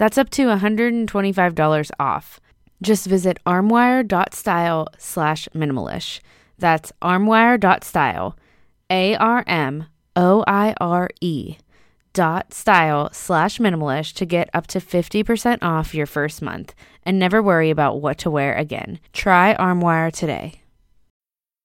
That's up to $125 off. Just visit armoire.style slash minimalish. That's armoire.style, A R M O I R E dot style slash minimalish to get up to 50% off your first month and never worry about what to wear again. Try Armoire today.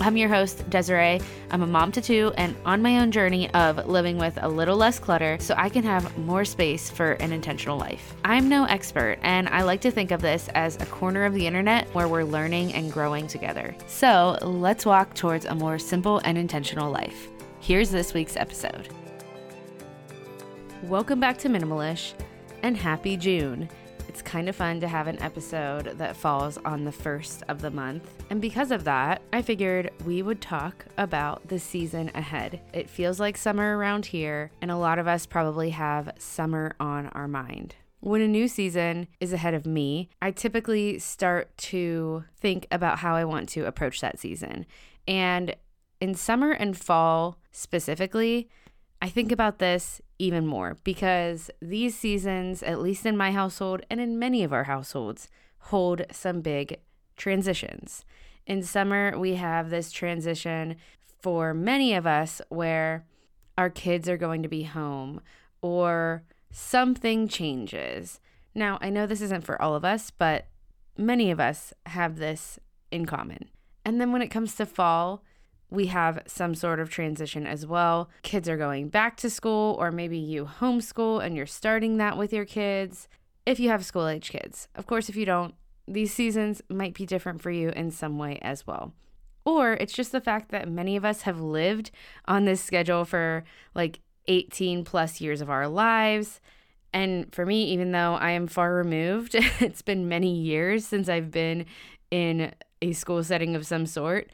I'm your host, Desiree. I'm a mom to two and on my own journey of living with a little less clutter so I can have more space for an intentional life. I'm no expert, and I like to think of this as a corner of the internet where we're learning and growing together. So let's walk towards a more simple and intentional life. Here's this week's episode. Welcome back to Minimalish and happy June. It's kind of fun to have an episode that falls on the first of the month. And because of that, I figured we would talk about the season ahead. It feels like summer around here, and a lot of us probably have summer on our mind. When a new season is ahead of me, I typically start to think about how I want to approach that season. And in summer and fall specifically, I think about this even more because these seasons, at least in my household and in many of our households, hold some big transitions. In summer, we have this transition for many of us where our kids are going to be home or something changes. Now, I know this isn't for all of us, but many of us have this in common. And then when it comes to fall, we have some sort of transition as well. Kids are going back to school, or maybe you homeschool and you're starting that with your kids if you have school age kids. Of course, if you don't, these seasons might be different for you in some way as well. Or it's just the fact that many of us have lived on this schedule for like 18 plus years of our lives. And for me, even though I am far removed, it's been many years since I've been in a school setting of some sort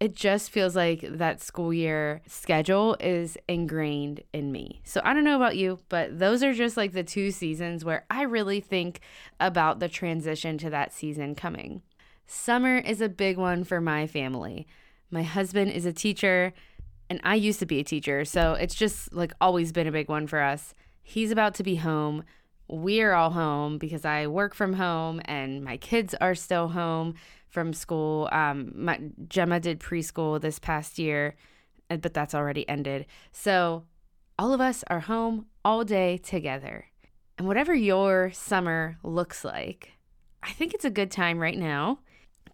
it just feels like that school year schedule is ingrained in me. So I don't know about you, but those are just like the two seasons where I really think about the transition to that season coming. Summer is a big one for my family. My husband is a teacher, and I used to be a teacher, so it's just like always been a big one for us. He's about to be home. We're all home because I work from home and my kids are still home from school. Um, my, Gemma did preschool this past year, uh, but that's already ended. So all of us are home all day together. And whatever your summer looks like, I think it's a good time right now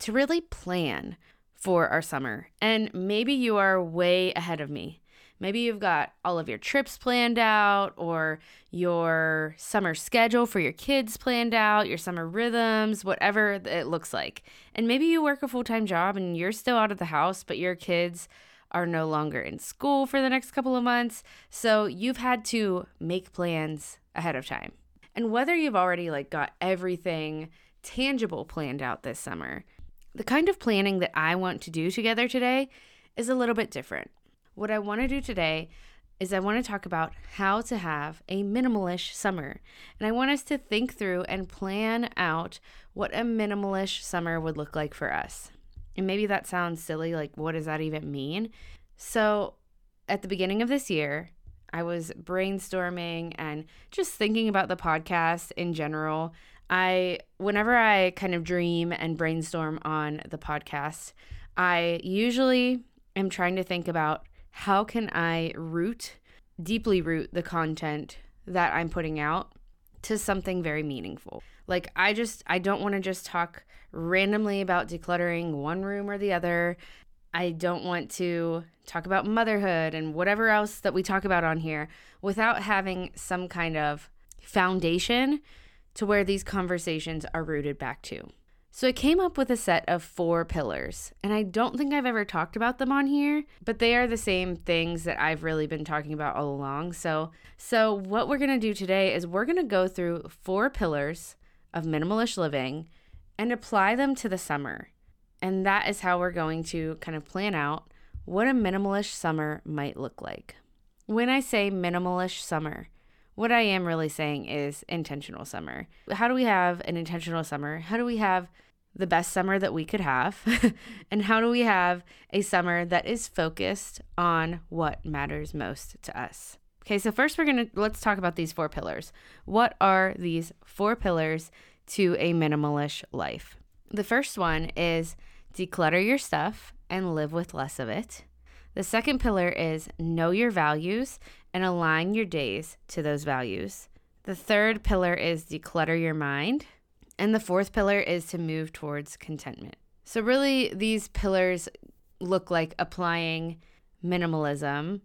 to really plan for our summer. And maybe you are way ahead of me. Maybe you've got all of your trips planned out, or your summer schedule for your kids planned out, your summer rhythms, whatever it looks like. And maybe you work a full time job and you're still out of the house, but your kids are no longer in school for the next couple of months. So you've had to make plans ahead of time. And whether you've already like got everything tangible planned out this summer, the kind of planning that I want to do together today is a little bit different. What I want to do today is I want to talk about how to have a minimalish summer. And I want us to think through and plan out what a minimalish summer would look like for us. And maybe that sounds silly, like, what does that even mean? So, at the beginning of this year, I was brainstorming and just thinking about the podcast in general. I, whenever I kind of dream and brainstorm on the podcast, I usually am trying to think about how can I root, deeply root the content that I'm putting out to something very meaningful. Like I just I don't want to just talk randomly about decluttering one room or the other. I don't want to talk about motherhood and whatever else that we talk about on here without having some kind of foundation to where these conversations are rooted back to. So I came up with a set of four pillars, and I don't think I've ever talked about them on here, but they are the same things that I've really been talking about all along. So, so what we're going to do today is we're going to go through four pillars of minimalist living and apply them to the summer. And that is how we're going to kind of plan out what a minimalist summer might look like. When I say minimalist summer, what I am really saying is intentional summer. How do we have an intentional summer? How do we have the best summer that we could have? and how do we have a summer that is focused on what matters most to us? Okay, so first we're going to let's talk about these four pillars. What are these four pillars to a minimalish life? The first one is declutter your stuff and live with less of it. The second pillar is know your values and align your days to those values. The third pillar is declutter your mind. And the fourth pillar is to move towards contentment. So, really, these pillars look like applying minimalism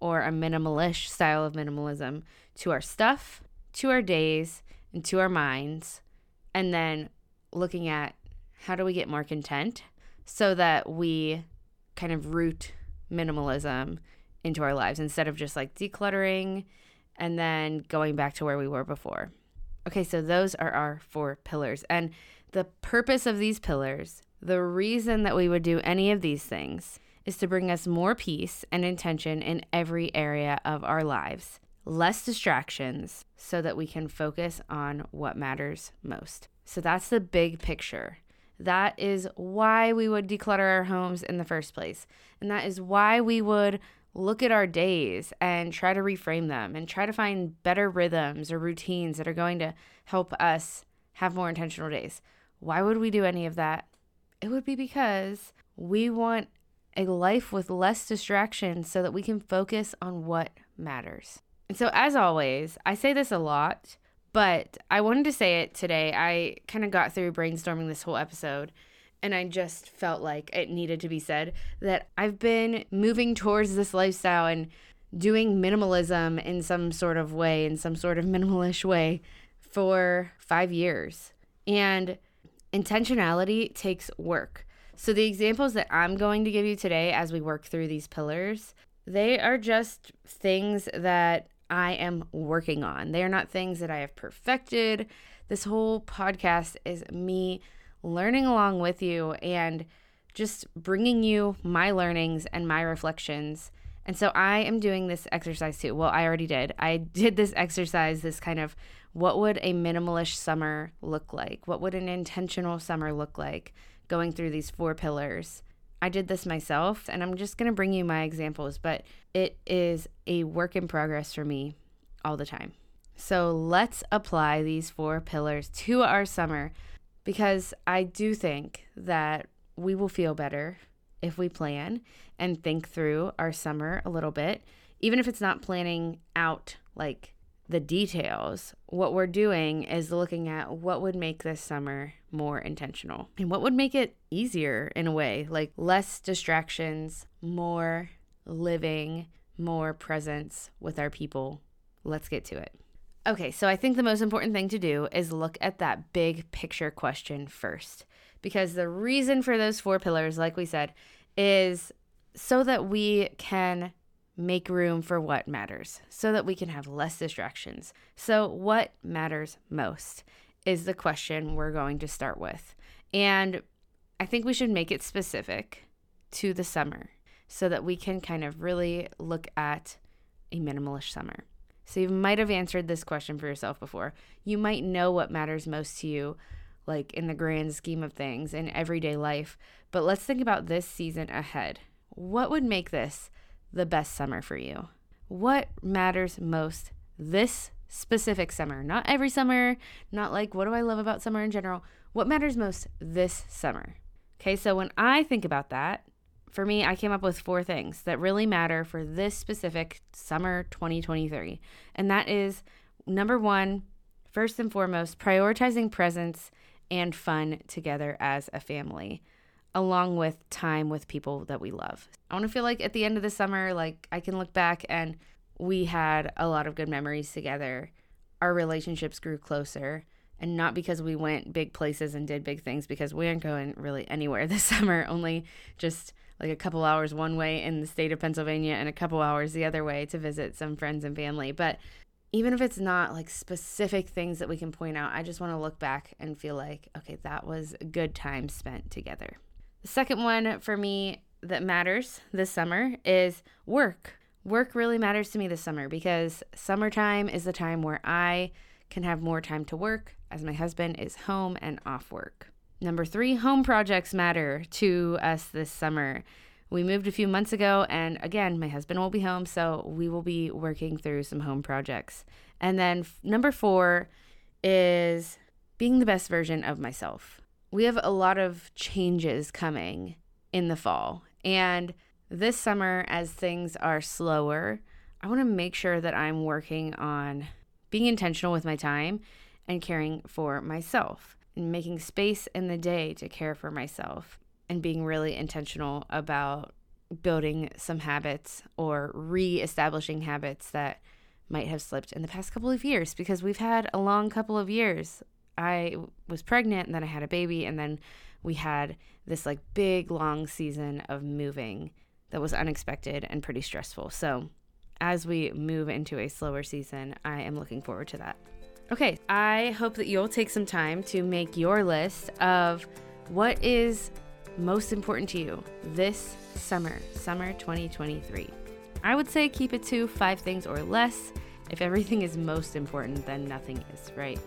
or a minimalish style of minimalism to our stuff, to our days, and to our minds. And then looking at how do we get more content so that we kind of root minimalism into our lives instead of just like decluttering and then going back to where we were before. Okay, so those are our four pillars. And the purpose of these pillars, the reason that we would do any of these things, is to bring us more peace and intention in every area of our lives, less distractions, so that we can focus on what matters most. So that's the big picture. That is why we would declutter our homes in the first place. And that is why we would look at our days and try to reframe them and try to find better rhythms or routines that are going to help us have more intentional days. Why would we do any of that? It would be because we want a life with less distractions so that we can focus on what matters. And so, as always, I say this a lot, but I wanted to say it today. I kind of got through brainstorming this whole episode and I just felt like it needed to be said that I've been moving towards this lifestyle and doing minimalism in some sort of way, in some sort of minimalish way for five years. And intentionality takes work. So, the examples that I'm going to give you today as we work through these pillars, they are just things that I am working on. They are not things that I have perfected. This whole podcast is me learning along with you and just bringing you my learnings and my reflections. And so I am doing this exercise too. Well, I already did. I did this exercise, this kind of what would a minimalist summer look like? What would an intentional summer look like? Going through these four pillars. I did this myself and I'm just going to bring you my examples, but it is a work in progress for me all the time. So let's apply these four pillars to our summer because I do think that we will feel better if we plan and think through our summer a little bit, even if it's not planning out like the details. What we're doing is looking at what would make this summer more intentional and what would make it easier in a way, like less distractions, more living, more presence with our people. Let's get to it. Okay, so I think the most important thing to do is look at that big picture question first. Because the reason for those four pillars, like we said, is so that we can make room for what matters, so that we can have less distractions. So, what matters most is the question we're going to start with. And I think we should make it specific to the summer so that we can kind of really look at a minimalist summer. So you might have answered this question for yourself before. You might know what matters most to you, like in the grand scheme of things in everyday life. But let's think about this season ahead. What would make this the best summer for you? What matters most this specific summer? Not every summer, not like what do I love about summer in general. What matters most this summer? Okay, so when I think about that, for me, I came up with four things that really matter for this specific summer 2023. And that is number one, first and foremost, prioritizing presence and fun together as a family, along with time with people that we love. I want to feel like at the end of the summer, like I can look back and we had a lot of good memories together. Our relationships grew closer. And not because we went big places and did big things, because we aren't going really anywhere this summer, only just like a couple hours one way in the state of Pennsylvania and a couple hours the other way to visit some friends and family. But even if it's not like specific things that we can point out, I just want to look back and feel like, okay, that was a good time spent together. The second one for me that matters this summer is work. Work really matters to me this summer because summertime is the time where I can have more time to work as my husband is home and off work. Number three, home projects matter to us this summer. We moved a few months ago, and again, my husband will be home, so we will be working through some home projects. And then f- number four is being the best version of myself. We have a lot of changes coming in the fall, and this summer, as things are slower, I want to make sure that I'm working on being intentional with my time and caring for myself making space in the day to care for myself and being really intentional about building some habits or re-establishing habits that might have slipped in the past couple of years because we've had a long couple of years. I was pregnant and then I had a baby and then we had this like big long season of moving that was unexpected and pretty stressful. So, as we move into a slower season, I am looking forward to that. Okay, I hope that you'll take some time to make your list of what is most important to you this summer, summer 2023. I would say keep it to five things or less. If everything is most important, then nothing is, right?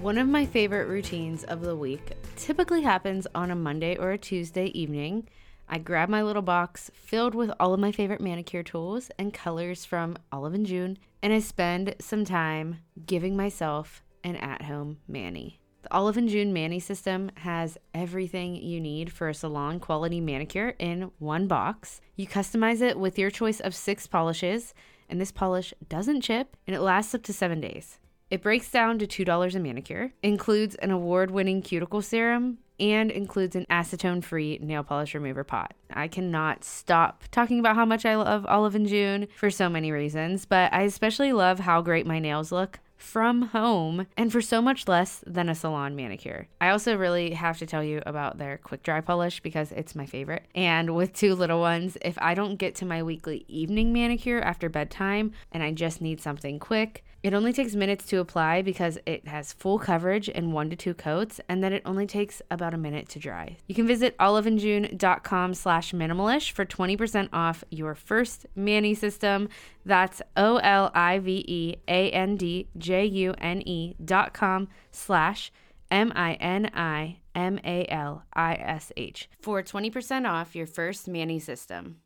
One of my favorite routines of the week typically happens on a Monday or a Tuesday evening. I grab my little box filled with all of my favorite manicure tools and colors from Olive and June, and I spend some time giving myself an at home mani. The Olive and June Mani system has everything you need for a salon quality manicure in one box. You customize it with your choice of six polishes, and this polish doesn't chip and it lasts up to seven days. It breaks down to $2 a manicure, includes an award winning cuticle serum, and includes an acetone free nail polish remover pot. I cannot stop talking about how much I love Olive and June for so many reasons, but I especially love how great my nails look from home and for so much less than a salon manicure. I also really have to tell you about their quick dry polish because it's my favorite. And with two little ones, if I don't get to my weekly evening manicure after bedtime and I just need something quick, it only takes minutes to apply because it has full coverage in one to two coats, and then it only takes about a minute to dry. You can visit oliveandjune.com slash minimalish for 20% off your first mani system. That's O-L-I-V-E-A-N-D-J-U-N-E dot com slash M-I-N-I-M-A-L-I-S-H for 20% off your first mani system.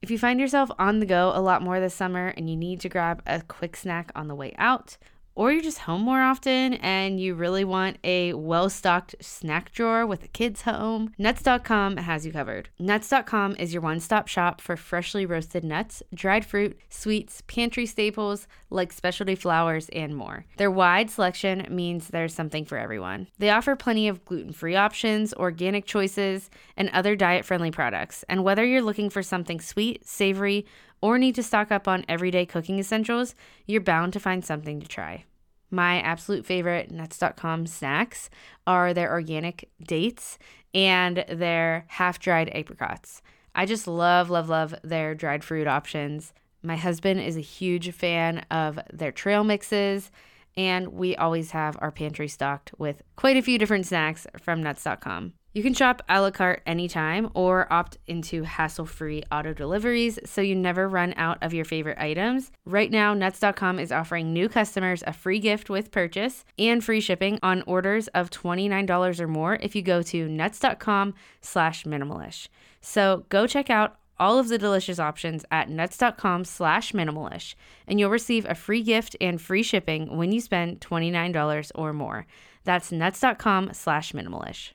If you find yourself on the go a lot more this summer and you need to grab a quick snack on the way out, or you're just home more often and you really want a well stocked snack drawer with the kids home, nuts.com has you covered. Nuts.com is your one stop shop for freshly roasted nuts, dried fruit, sweets, pantry staples like specialty flours, and more. Their wide selection means there's something for everyone. They offer plenty of gluten free options, organic choices, and other diet friendly products. And whether you're looking for something sweet, savory, or need to stock up on everyday cooking essentials, you're bound to find something to try. My absolute favorite nuts.com snacks are their organic dates and their half dried apricots. I just love, love, love their dried fruit options. My husband is a huge fan of their trail mixes, and we always have our pantry stocked with quite a few different snacks from nuts.com. You can shop a la carte anytime or opt into hassle free auto deliveries so you never run out of your favorite items. Right now, Nuts.com is offering new customers a free gift with purchase and free shipping on orders of $29 or more if you go to nuts.com slash minimalish. So go check out all of the delicious options at nuts.com slash minimalish and you'll receive a free gift and free shipping when you spend $29 or more. That's nuts.com slash minimalish.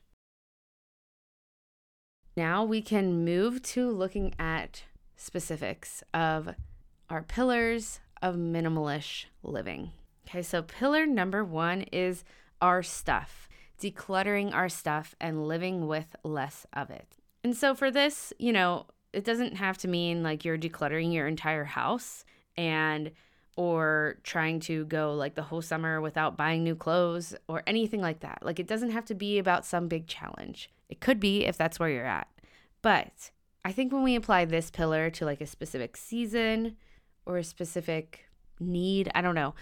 Now we can move to looking at specifics of our pillars of minimalish living. Okay, so pillar number one is our stuff, decluttering our stuff and living with less of it. And so for this, you know, it doesn't have to mean like you're decluttering your entire house and or trying to go like the whole summer without buying new clothes or anything like that. Like it doesn't have to be about some big challenge. It could be if that's where you're at. But I think when we apply this pillar to like a specific season or a specific need, I don't know,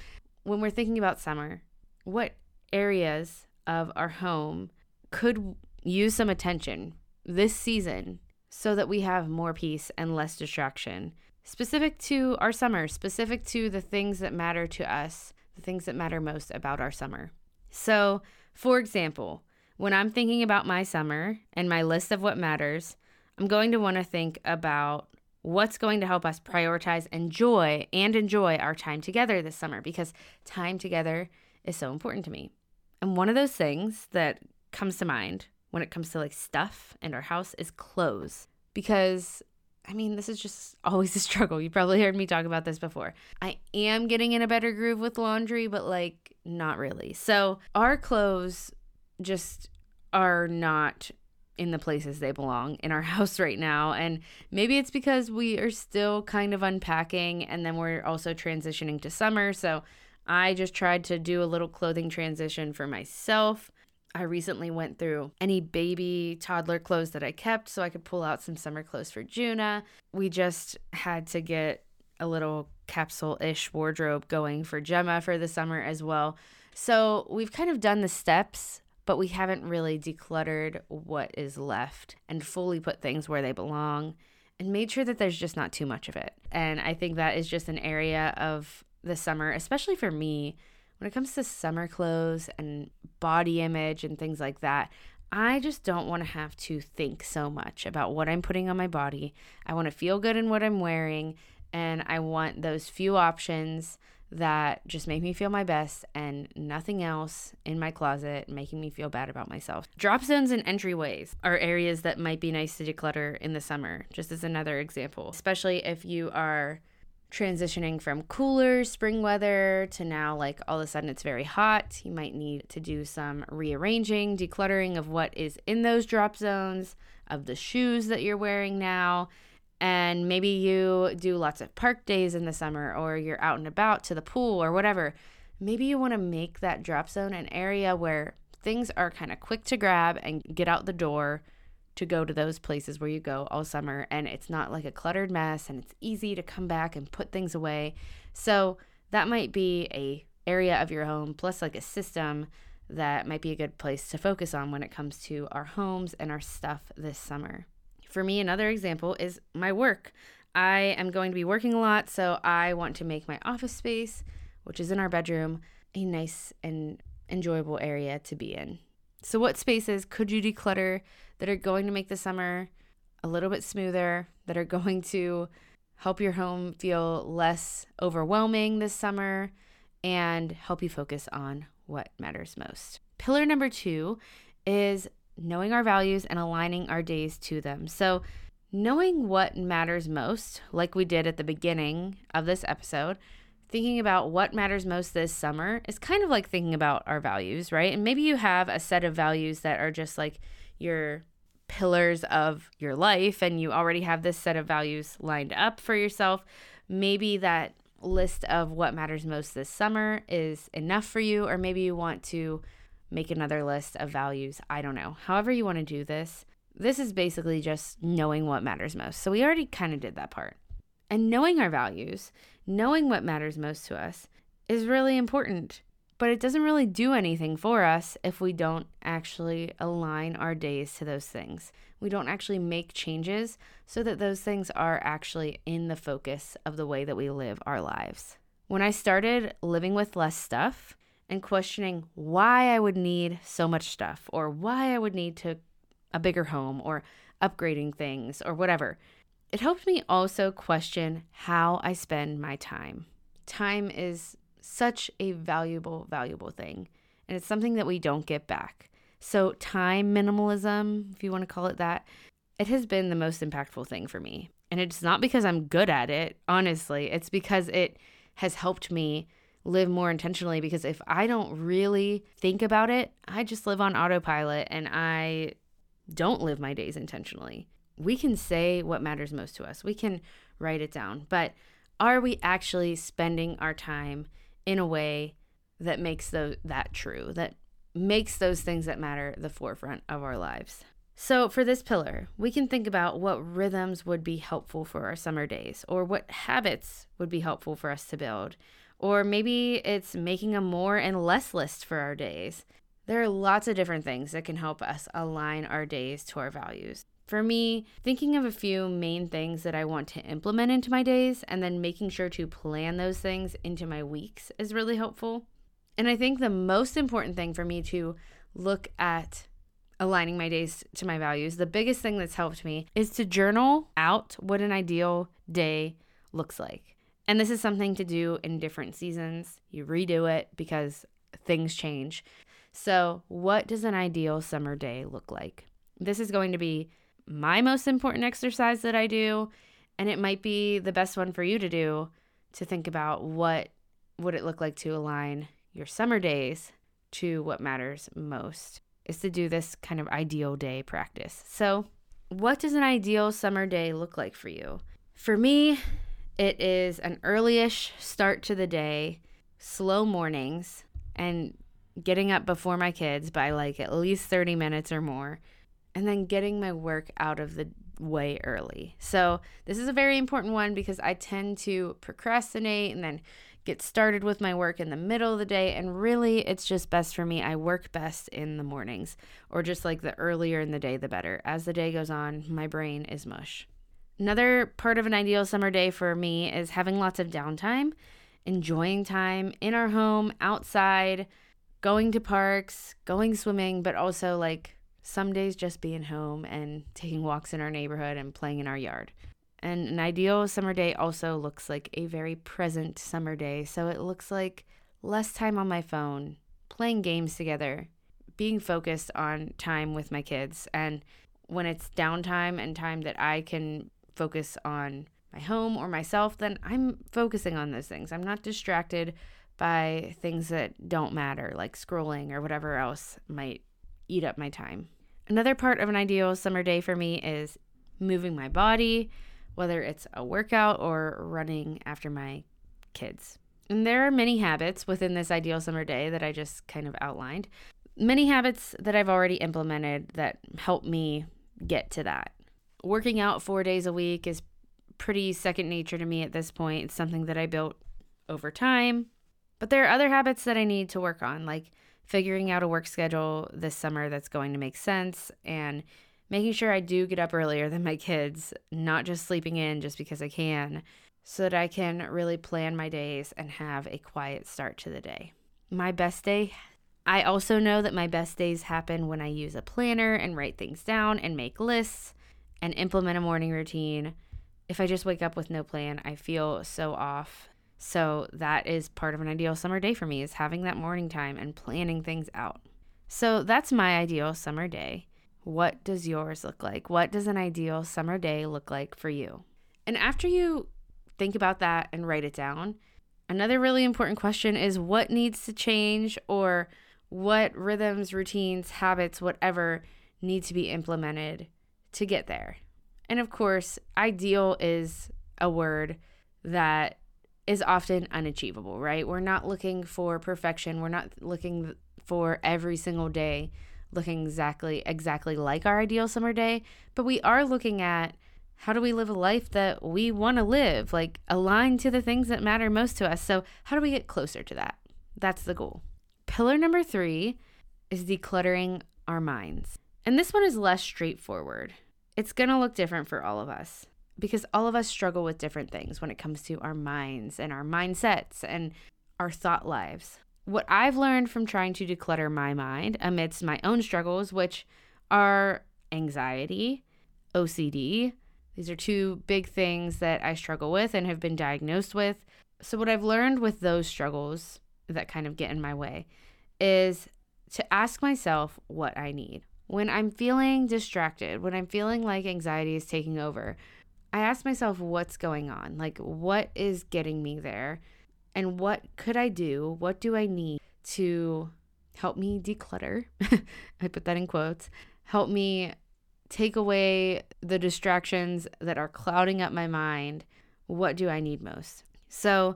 when we're thinking about summer, what areas of our home could use some attention this season so that we have more peace and less distraction? Specific to our summer, specific to the things that matter to us, the things that matter most about our summer. So, for example, when I'm thinking about my summer and my list of what matters, I'm going to want to think about what's going to help us prioritize enjoy and enjoy our time together this summer because time together is so important to me. And one of those things that comes to mind when it comes to like stuff in our house is clothes because I mean, this is just always a struggle. You probably heard me talk about this before. I am getting in a better groove with laundry, but like not really. So, our clothes just are not in the places they belong in our house right now. And maybe it's because we are still kind of unpacking and then we're also transitioning to summer. So I just tried to do a little clothing transition for myself. I recently went through any baby toddler clothes that I kept so I could pull out some summer clothes for Juna. We just had to get a little capsule ish wardrobe going for Gemma for the summer as well. So we've kind of done the steps but we haven't really decluttered what is left and fully put things where they belong and made sure that there's just not too much of it. And I think that is just an area of the summer, especially for me, when it comes to summer clothes and body image and things like that. I just don't want to have to think so much about what I'm putting on my body. I want to feel good in what I'm wearing, and I want those few options that just make me feel my best and nothing else in my closet making me feel bad about myself. Drop zones and entryways are areas that might be nice to declutter in the summer, just as another example, especially if you are transitioning from cooler spring weather to now like all of a sudden it's very hot. You might need to do some rearranging, decluttering of what is in those drop zones, of the shoes that you're wearing now and maybe you do lots of park days in the summer or you're out and about to the pool or whatever. Maybe you want to make that drop zone an area where things are kind of quick to grab and get out the door to go to those places where you go all summer and it's not like a cluttered mess and it's easy to come back and put things away. So that might be a area of your home plus like a system that might be a good place to focus on when it comes to our homes and our stuff this summer. For me, another example is my work. I am going to be working a lot, so I want to make my office space, which is in our bedroom, a nice and enjoyable area to be in. So, what spaces could you declutter that are going to make the summer a little bit smoother, that are going to help your home feel less overwhelming this summer, and help you focus on what matters most? Pillar number two is knowing our values and aligning our days to them. So, knowing what matters most, like we did at the beginning of this episode, thinking about what matters most this summer is kind of like thinking about our values, right? And maybe you have a set of values that are just like your pillars of your life and you already have this set of values lined up for yourself. Maybe that list of what matters most this summer is enough for you, or maybe you want to make another list of values. I don't know. However, you want to do this, this is basically just knowing what matters most. So we already kind of did that part. And knowing our values, knowing what matters most to us, is really important. But it doesn't really do anything for us if we don't actually align our days to those things. We don't actually make changes so that those things are actually in the focus of the way that we live our lives. When I started living with less stuff and questioning why I would need so much stuff or why I would need to a bigger home or upgrading things or whatever, it helped me also question how I spend my time. Time is such a valuable, valuable thing, and it's something that we don't get back. So, time minimalism, if you want to call it that, it has been the most impactful thing for me. And it's not because I'm good at it, honestly, it's because it has helped me live more intentionally. Because if I don't really think about it, I just live on autopilot and I don't live my days intentionally we can say what matters most to us. We can write it down. But are we actually spending our time in a way that makes those, that true, that makes those things that matter the forefront of our lives? So, for this pillar, we can think about what rhythms would be helpful for our summer days, or what habits would be helpful for us to build, or maybe it's making a more and less list for our days. There are lots of different things that can help us align our days to our values. For me, thinking of a few main things that I want to implement into my days and then making sure to plan those things into my weeks is really helpful. And I think the most important thing for me to look at aligning my days to my values, the biggest thing that's helped me is to journal out what an ideal day looks like. And this is something to do in different seasons. You redo it because things change. So, what does an ideal summer day look like? This is going to be my most important exercise that I do, and it might be the best one for you to do to think about what would it look like to align your summer days to what matters most is to do this kind of ideal day practice. So, what does an ideal summer day look like for you? For me, it is an earlyish start to the day, slow mornings, and getting up before my kids by like at least 30 minutes or more and then getting my work out of the way early. So, this is a very important one because I tend to procrastinate and then get started with my work in the middle of the day. And really, it's just best for me. I work best in the mornings or just like the earlier in the day, the better. As the day goes on, my brain is mush. Another part of an ideal summer day for me is having lots of downtime, enjoying time in our home, outside, going to parks, going swimming, but also like some days just being home and taking walks in our neighborhood and playing in our yard. And an ideal summer day also looks like a very present summer day. So it looks like less time on my phone, playing games together, being focused on time with my kids. And when it's downtime and time that I can focus on my home or myself, then I'm focusing on those things. I'm not distracted by things that don't matter, like scrolling or whatever else might eat up my time. Another part of an ideal summer day for me is moving my body, whether it's a workout or running after my kids. And there are many habits within this ideal summer day that I just kind of outlined. Many habits that I've already implemented that help me get to that. Working out four days a week is pretty second nature to me at this point. It's something that I built over time. But there are other habits that I need to work on, like figuring out a work schedule this summer that's going to make sense and making sure I do get up earlier than my kids, not just sleeping in just because I can, so that I can really plan my days and have a quiet start to the day. My best day, I also know that my best days happen when I use a planner and write things down and make lists and implement a morning routine. If I just wake up with no plan, I feel so off. So that is part of an ideal summer day for me is having that morning time and planning things out. So that's my ideal summer day. What does yours look like? What does an ideal summer day look like for you? And after you think about that and write it down, another really important question is what needs to change or what rhythms, routines, habits, whatever need to be implemented to get there. And of course, ideal is a word that is often unachievable, right? We're not looking for perfection. We're not looking for every single day looking exactly exactly like our ideal summer day, but we are looking at how do we live a life that we want to live, like aligned to the things that matter most to us. So, how do we get closer to that? That's the goal. Pillar number 3 is decluttering our minds. And this one is less straightforward. It's going to look different for all of us because all of us struggle with different things when it comes to our minds and our mindsets and our thought lives what I've learned from trying to declutter my mind amidst my own struggles, which are anxiety, OCD. These are two big things that I struggle with and have been diagnosed with. So, what I've learned with those struggles that kind of get in my way is to ask myself what I need. When I'm feeling distracted, when I'm feeling like anxiety is taking over, I ask myself what's going on? Like, what is getting me there? and what could I do? What do I need to help me declutter? I put that in quotes. Help me take away the distractions that are clouding up my mind. What do I need most? So,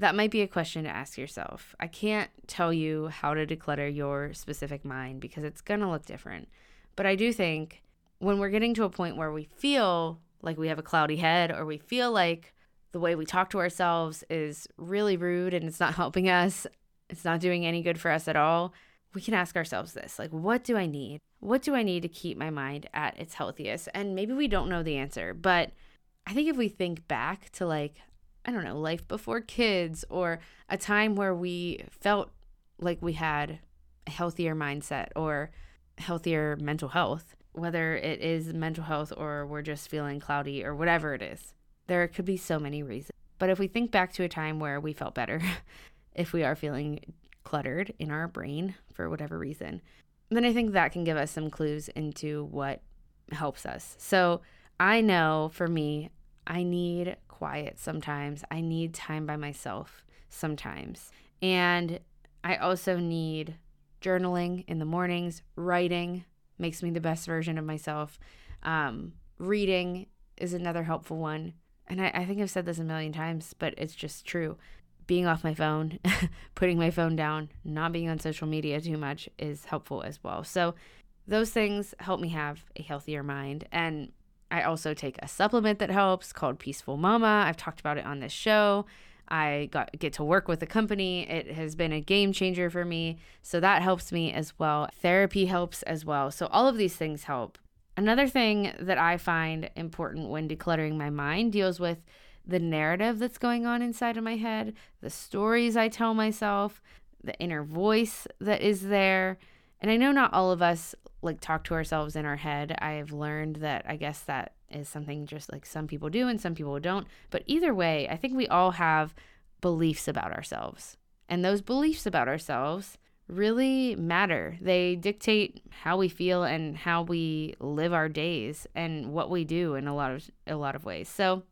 that might be a question to ask yourself. I can't tell you how to declutter your specific mind because it's going to look different. But I do think when we're getting to a point where we feel like we have a cloudy head or we feel like the way we talk to ourselves is really rude and it's not helping us, it's not doing any good for us at all, we can ask ourselves this like, what do I need? What do I need to keep my mind at its healthiest? And maybe we don't know the answer, but I think if we think back to like, I don't know, life before kids or a time where we felt like we had a healthier mindset or healthier mental health, whether it is mental health or we're just feeling cloudy or whatever it is there could be so many reasons. But if we think back to a time where we felt better, if we are feeling cluttered in our brain for whatever reason, then I think that can give us some clues into what helps us. So I know for me, I need quiet sometimes. I need time by myself sometimes. And I also need journaling in the mornings, writing makes me the best version of myself. Um, reading is another helpful one and I, I think I've said this a million times, but it's just true. Being off my phone, putting my phone down, not being on social media too much is helpful as well. So, those things help me have a healthier mind. And I also take a supplement that helps called Peaceful Mama. I've talked about it on this show. I got get to work with a company. It has been a game changer for me. So that helps me as well. Therapy helps as well. So all of these things help. Another thing that I find important when decluttering my mind deals with the narrative that's going on inside of my head, the stories I tell myself, the inner voice that is there. And I know not all of us like talk to ourselves in our head. I've learned that I guess that is something just like some people do and some people don't. But either way, I think we all have beliefs about ourselves. And those beliefs about ourselves really matter. They dictate how we feel and how we live our days and what we do in a lot of a lot of ways. So,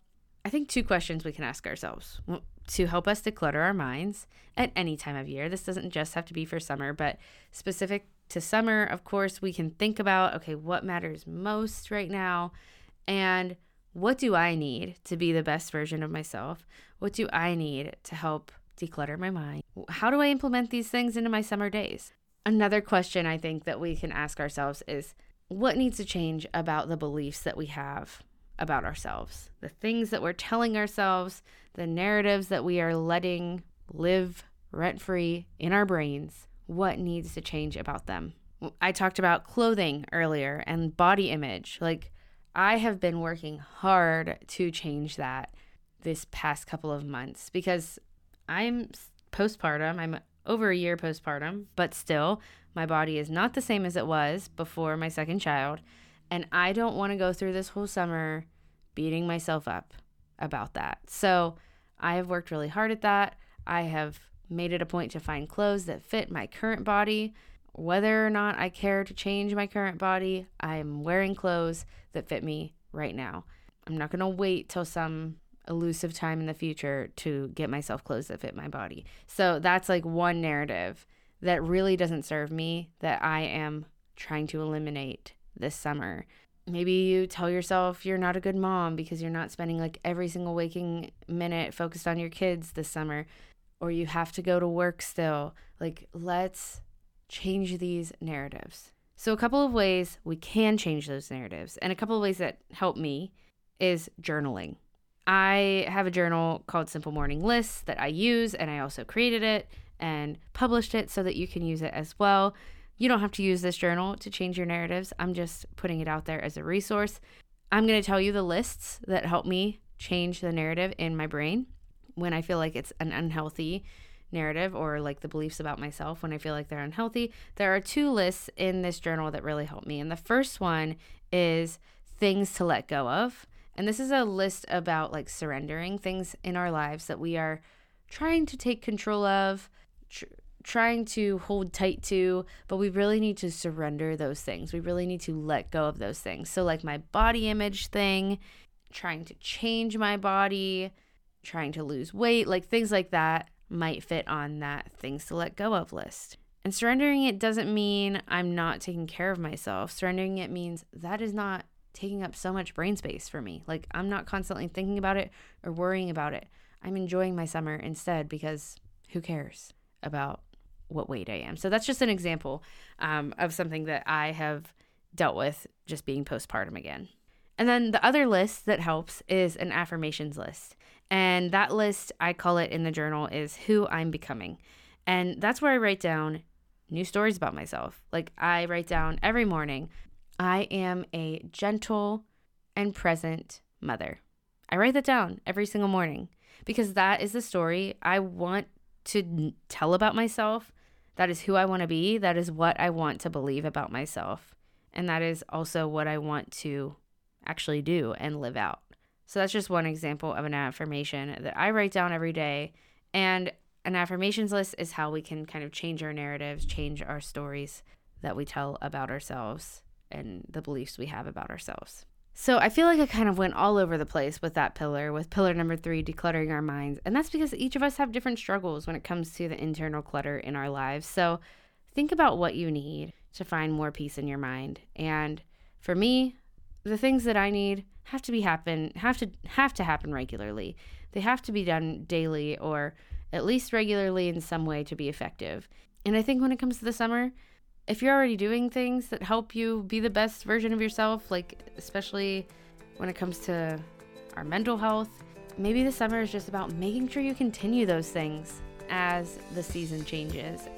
I think two questions we can ask ourselves to help us declutter our minds at any time of year. This doesn't just have to be for summer, but specific to summer, of course, we can think about okay, what matters most right now and what do I need to be the best version of myself? What do I need to help declutter my mind? How do I implement these things into my summer days? Another question I think that we can ask ourselves is what needs to change about the beliefs that we have about ourselves? The things that we're telling ourselves, the narratives that we are letting live rent free in our brains. What needs to change about them? I talked about clothing earlier and body image. Like, I have been working hard to change that this past couple of months because I'm postpartum. I'm over a year postpartum, but still, my body is not the same as it was before my second child. And I don't want to go through this whole summer beating myself up about that. So I have worked really hard at that. I have made it a point to find clothes that fit my current body. Whether or not I care to change my current body, I'm wearing clothes that fit me right now. I'm not going to wait till some elusive time in the future to get myself clothes that fit my body. So that's like one narrative that really doesn't serve me that I am trying to eliminate this summer. Maybe you tell yourself you're not a good mom because you're not spending like every single waking minute focused on your kids this summer, or you have to go to work still. Like, let's change these narratives. So, a couple of ways we can change those narratives, and a couple of ways that help me is journaling. I have a journal called Simple Morning Lists that I use, and I also created it and published it so that you can use it as well. You don't have to use this journal to change your narratives. I'm just putting it out there as a resource. I'm going to tell you the lists that help me change the narrative in my brain when I feel like it's an unhealthy narrative or like the beliefs about myself when I feel like they're unhealthy. There are two lists in this journal that really help me. And the first one is things to let go of. And this is a list about like surrendering things in our lives that we are trying to take control of, tr- trying to hold tight to, but we really need to surrender those things. We really need to let go of those things. So, like my body image thing, trying to change my body, trying to lose weight, like things like that might fit on that things to let go of list. And surrendering it doesn't mean I'm not taking care of myself. Surrendering it means that is not taking up so much brain space for me. Like I'm not constantly thinking about it or worrying about it. I'm enjoying my summer instead because who cares about what weight I am? So that's just an example um, of something that I have dealt with just being postpartum again. And then the other list that helps is an affirmations list. And that list, I call it in the journal, is who I'm becoming. And that's where I write down new stories about myself. Like I write down every morning I am a gentle and present mother. I write that down every single morning because that is the story I want to tell about myself. That is who I want to be. That is what I want to believe about myself. And that is also what I want to actually do and live out. So that's just one example of an affirmation that I write down every day. And an affirmations list is how we can kind of change our narratives, change our stories that we tell about ourselves and the beliefs we have about ourselves. So I feel like I kind of went all over the place with that pillar, with pillar number three, decluttering our minds. And that's because each of us have different struggles when it comes to the internal clutter in our lives. So think about what you need to find more peace in your mind. And for me, the things that I need have to be happen have to have to happen regularly. They have to be done daily or at least regularly in some way to be effective. And I think when it comes to the summer, if you're already doing things that help you be the best version of yourself, like especially when it comes to our mental health, maybe the summer is just about making sure you continue those things as the season changes.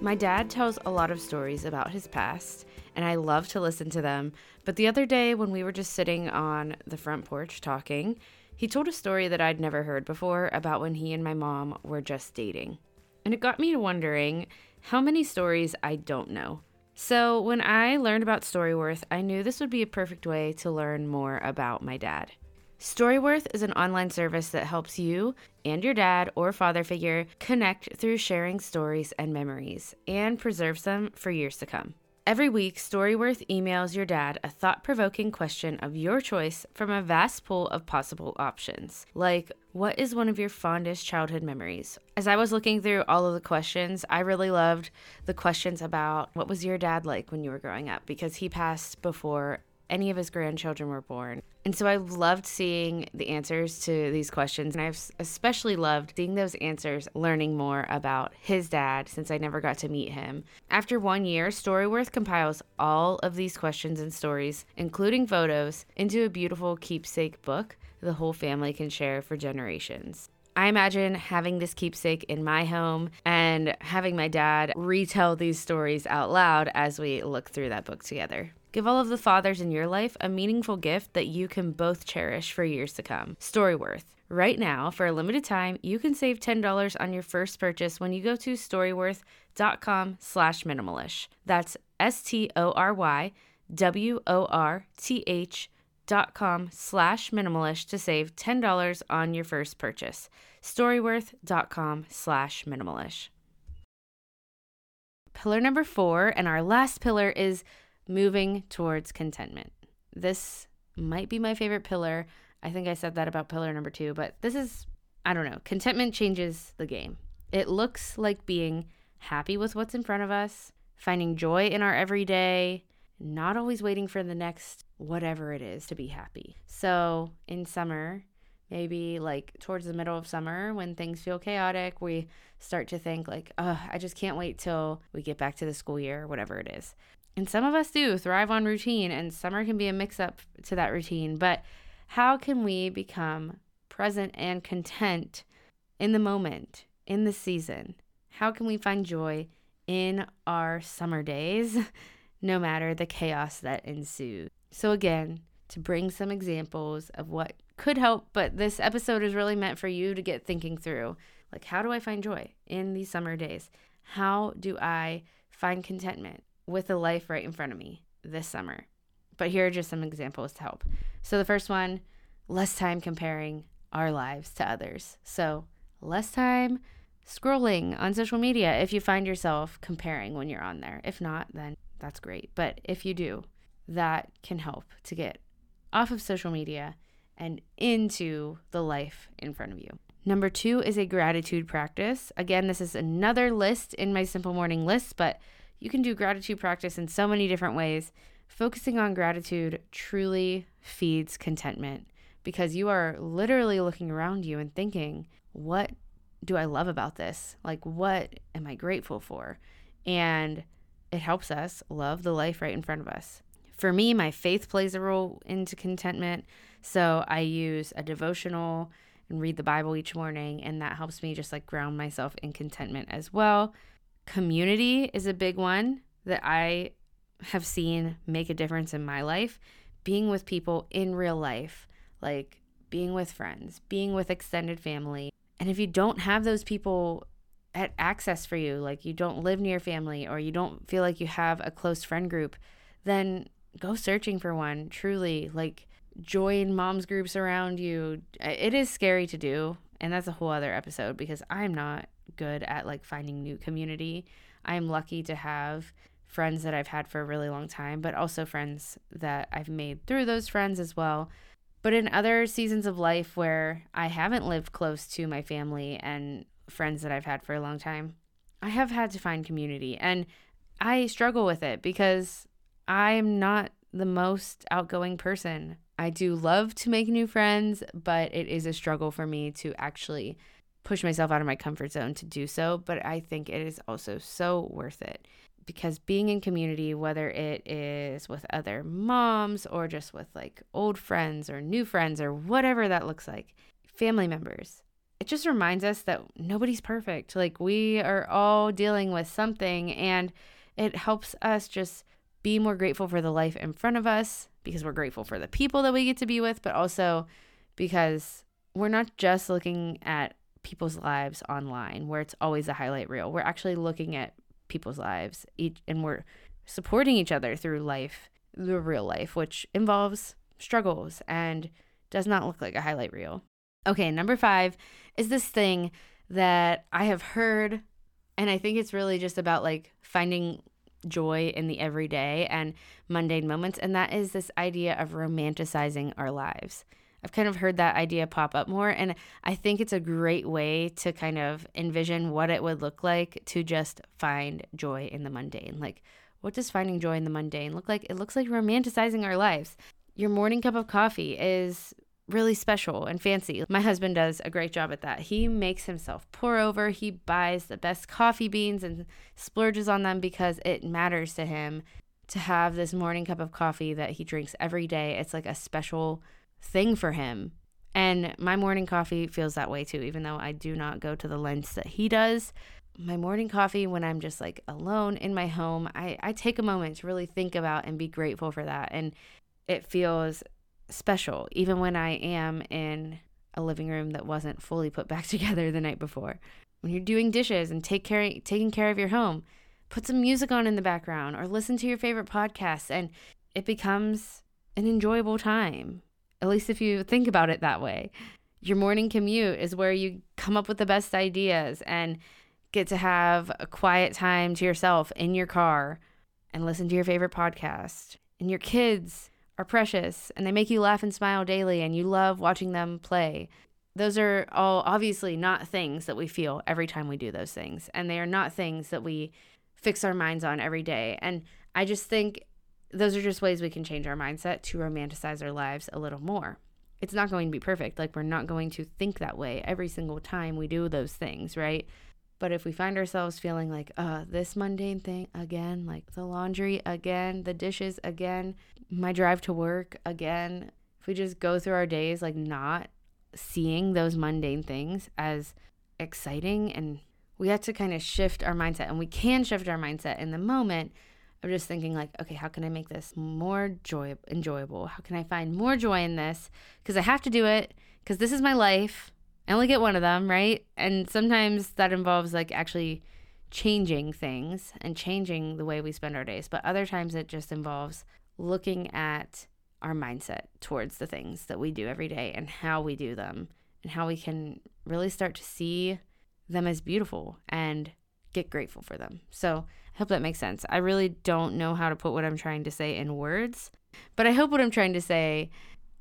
My dad tells a lot of stories about his past, and I love to listen to them. But the other day, when we were just sitting on the front porch talking, he told a story that I'd never heard before about when he and my mom were just dating. And it got me wondering how many stories I don't know. So, when I learned about Storyworth, I knew this would be a perfect way to learn more about my dad. Storyworth is an online service that helps you and your dad or father figure connect through sharing stories and memories and preserves them for years to come. Every week, Storyworth emails your dad a thought provoking question of your choice from a vast pool of possible options, like, What is one of your fondest childhood memories? As I was looking through all of the questions, I really loved the questions about what was your dad like when you were growing up because he passed before any of his grandchildren were born. And so I loved seeing the answers to these questions. And I've especially loved seeing those answers, learning more about his dad since I never got to meet him. After one year, Storyworth compiles all of these questions and stories, including photos, into a beautiful keepsake book the whole family can share for generations. I imagine having this keepsake in my home and having my dad retell these stories out loud as we look through that book together. Give all of the fathers in your life a meaningful gift that you can both cherish for years to come. Storyworth. Right now, for a limited time, you can save $10 on your first purchase when you go to storyworth.com slash minimalish. That's S-T-O-R-Y W-O-R-T-H dot com slash minimalish to save $10 on your first purchase. Storyworth.com slash minimalish. Pillar number four, and our last pillar is moving towards contentment. This might be my favorite pillar. I think I said that about pillar number two, but this is, I don't know, contentment changes the game. It looks like being happy with what's in front of us, finding joy in our everyday, not always waiting for the next whatever it is to be happy. So in summer, maybe like towards the middle of summer when things feel chaotic, we start to think like, oh, I just can't wait till we get back to the school year, whatever it is. And some of us do thrive on routine, and summer can be a mix up to that routine. But how can we become present and content in the moment, in the season? How can we find joy in our summer days, no matter the chaos that ensues? So, again, to bring some examples of what could help, but this episode is really meant for you to get thinking through like, how do I find joy in these summer days? How do I find contentment with the life right in front of me this summer? But here are just some examples to help. So, the first one less time comparing our lives to others. So, less time scrolling on social media if you find yourself comparing when you're on there. If not, then that's great. But if you do, that can help to get off of social media and into the life in front of you. Number two is a gratitude practice. Again, this is another list in my simple morning list, but you can do gratitude practice in so many different ways. Focusing on gratitude truly feeds contentment because you are literally looking around you and thinking, what do I love about this? Like, what am I grateful for? And it helps us love the life right in front of us. For me, my faith plays a role into contentment. So I use a devotional and read the Bible each morning, and that helps me just like ground myself in contentment as well. Community is a big one that I have seen make a difference in my life. Being with people in real life, like being with friends, being with extended family. And if you don't have those people at access for you, like you don't live near family or you don't feel like you have a close friend group, then go searching for one. Truly, like join moms groups around you. It is scary to do, and that's a whole other episode because I'm not good at like finding new community. I'm lucky to have friends that I've had for a really long time, but also friends that I've made through those friends as well. But in other seasons of life where I haven't lived close to my family and friends that I've had for a long time, I have had to find community. And I struggle with it because I'm not the most outgoing person. I do love to make new friends, but it is a struggle for me to actually push myself out of my comfort zone to do so. But I think it is also so worth it because being in community, whether it is with other moms or just with like old friends or new friends or whatever that looks like, family members, it just reminds us that nobody's perfect. Like we are all dealing with something and it helps us just be more grateful for the life in front of us because we're grateful for the people that we get to be with, but also because we're not just looking at people's lives online where it's always a highlight reel. We're actually looking at people's lives each, and we're supporting each other through life, the real life, which involves struggles and does not look like a highlight reel. Okay, number five is this thing that I have heard, and I think it's really just about like finding joy in the everyday and mundane moments. And that is this idea of romanticizing our lives. I've kind of heard that idea pop up more. And I think it's a great way to kind of envision what it would look like to just find joy in the mundane. Like, What does finding joy in the mundane look like? It looks like romanticizing our lives. Your morning cup of coffee is really special and fancy. My husband does a great job at that. He makes himself pour over, he buys the best coffee beans and splurges on them because it matters to him to have this morning cup of coffee that he drinks every day. It's like a special thing for him. And my morning coffee feels that way too, even though I do not go to the lengths that he does. My morning coffee, when I'm just like alone in my home, I, I take a moment to really think about and be grateful for that. And it feels special, even when I am in a living room that wasn't fully put back together the night before. When you're doing dishes and take care, taking care of your home, put some music on in the background or listen to your favorite podcasts, and it becomes an enjoyable time. At least if you think about it that way. Your morning commute is where you come up with the best ideas and get to have a quiet time to yourself in your car and listen to your favorite podcast. And your kids are precious and they make you laugh and smile daily and you love watching them play. Those are all obviously not things that we feel every time we do those things. And they are not things that we fix our minds on every day. And I just think those are just ways we can change our mindset to romanticize our lives a little more. It's not going to be perfect. Like, we're not going to think that way every single time we do those things, right? But if we find ourselves feeling like, uh, this mundane thing again, like the laundry again, the dishes again, my drive to work again, if we just go through our days like not seeing those mundane things as exciting and we have to kind of shift our mindset and we can shift our mindset in the moment of just thinking like okay how can i make this more joy enjoyable how can i find more joy in this because i have to do it because this is my life I only get one of them, right? And sometimes that involves like actually changing things and changing the way we spend our days. But other times it just involves looking at our mindset towards the things that we do every day and how we do them and how we can really start to see them as beautiful and get grateful for them. So I hope that makes sense. I really don't know how to put what I'm trying to say in words, but I hope what I'm trying to say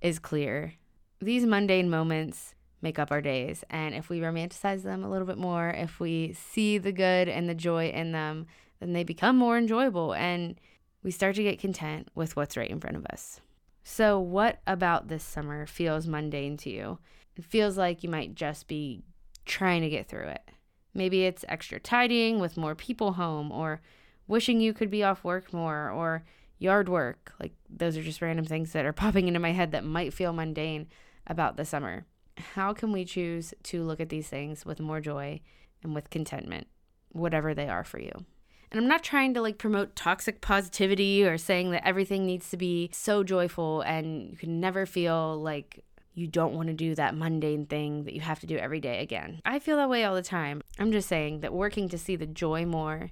is clear. These mundane moments make up our days. And if we romanticize them a little bit more, if we see the good and the joy in them, then they become more enjoyable and we start to get content with what's right in front of us. So, what about this summer feels mundane to you? It feels like you might just be trying to get through it. Maybe it's extra tidying with more people home, or wishing you could be off work more, or yard work. Like, those are just random things that are popping into my head that might feel mundane about the summer how can we choose to look at these things with more joy and with contentment, whatever they are for you? And I'm not trying to like promote toxic positivity or saying that everything needs to be so joyful and you can never feel like you don't want to do that mundane thing that you have to do every day again. I feel that way all the time. I'm just saying that working to see the joy more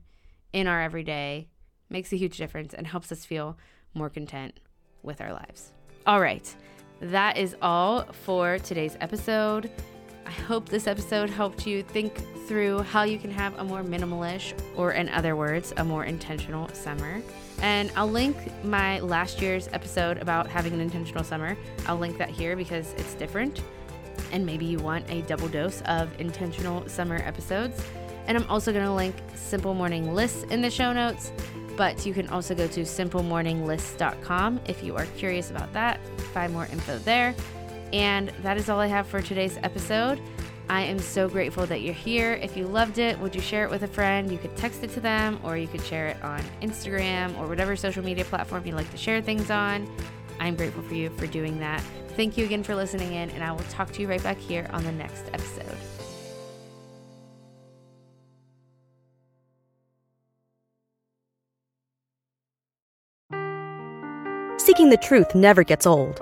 in our everyday makes a huge difference and helps us feel more content with our lives. All right that is all for today's episode. I hope this episode helped you think through how you can have a more minimalish, or in other words, a more intentional summer. And I'll link my last year's episode about having an intentional summer. I'll link that here because it's different. And maybe you want a double dose of intentional summer episodes. And I'm also going to link simple morning lists in the show notes but you can also go to simplemorninglist.com if you are curious about that, find more info there. And that is all I have for today's episode. I am so grateful that you're here. If you loved it, would you share it with a friend? You could text it to them or you could share it on Instagram or whatever social media platform you like to share things on. I'm grateful for you for doing that. Thank you again for listening in, and I will talk to you right back here on the next episode. Seeking the truth never gets old.